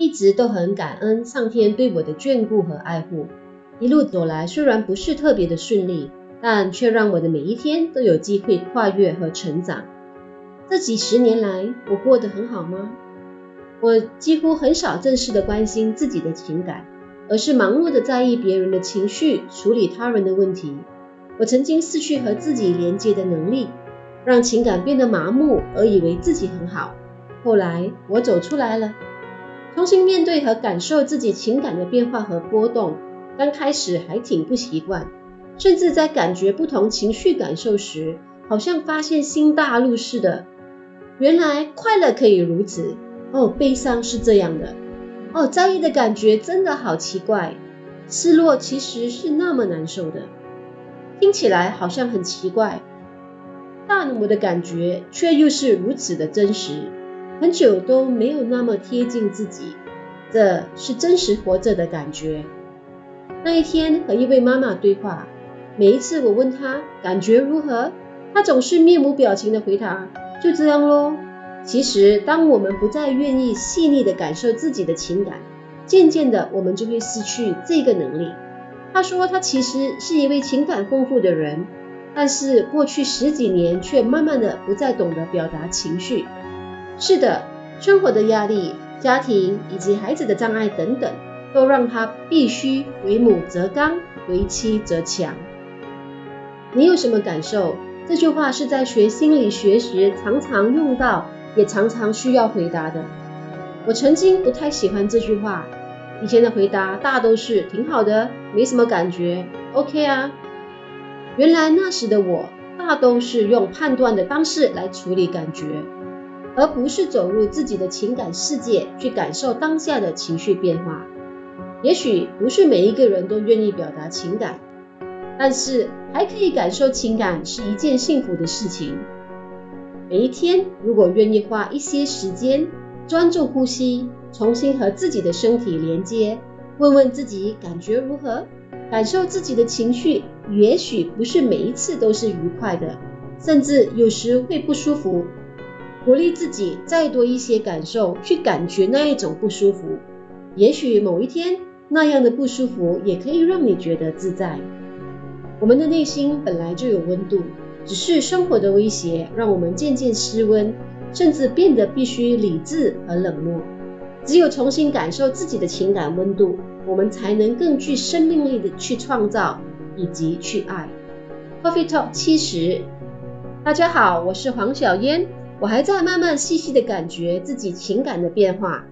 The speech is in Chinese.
一直都很感恩上天对我的眷顾和爱护。一路走来，虽然不是特别的顺利，但却让我的每一天都有机会跨越和成长。这几十年来，我过得很好吗？我几乎很少正式的关心自己的情感，而是盲目的在意别人的情绪，处理他人的问题。我曾经失去和自己连接的能力，让情感变得麻木，而以为自己很好。后来我走出来了。重新面对和感受自己情感的变化和波动，刚开始还挺不习惯，甚至在感觉不同情绪感受时，好像发现新大陆似的。原来快乐可以如此，哦，悲伤是这样的，哦，在意的感觉真的好奇怪，失落其实是那么难受的，听起来好像很奇怪，但我的感觉却又是如此的真实。很久都没有那么贴近自己，这是真实活着的感觉。那一天和一位妈妈对话，每一次我问她感觉如何，她总是面无表情的回答：“就这样咯。”其实，当我们不再愿意细腻的感受自己的情感，渐渐的我们就会失去这个能力。她说，她其实是一位情感丰富的人，但是过去十几年却慢慢的不再懂得表达情绪。是的，生活的压力、家庭以及孩子的障碍等等，都让他必须为母则刚，为妻则强。你有什么感受？这句话是在学心理学时常常用到，也常常需要回答的。我曾经不太喜欢这句话，以前的回答大都是挺好的，没什么感觉，OK 啊。原来那时的我，大都是用判断的方式来处理感觉。而不是走入自己的情感世界去感受当下的情绪变化。也许不是每一个人都愿意表达情感，但是还可以感受情感是一件幸福的事情。每一天，如果愿意花一些时间，专注呼吸，重新和自己的身体连接，问问自己感觉如何，感受自己的情绪，也许不是每一次都是愉快的，甚至有时会不舒服。鼓励自己再多一些感受，去感觉那一种不舒服。也许某一天，那样的不舒服也可以让你觉得自在。我们的内心本来就有温度，只是生活的威胁让我们渐渐失温，甚至变得必须理智和冷漠。只有重新感受自己的情感温度，我们才能更具生命力的去创造以及去爱。Coffee Talk 70，大家好，我是黄小嫣。我还在慢慢细细的感觉自己情感的变化，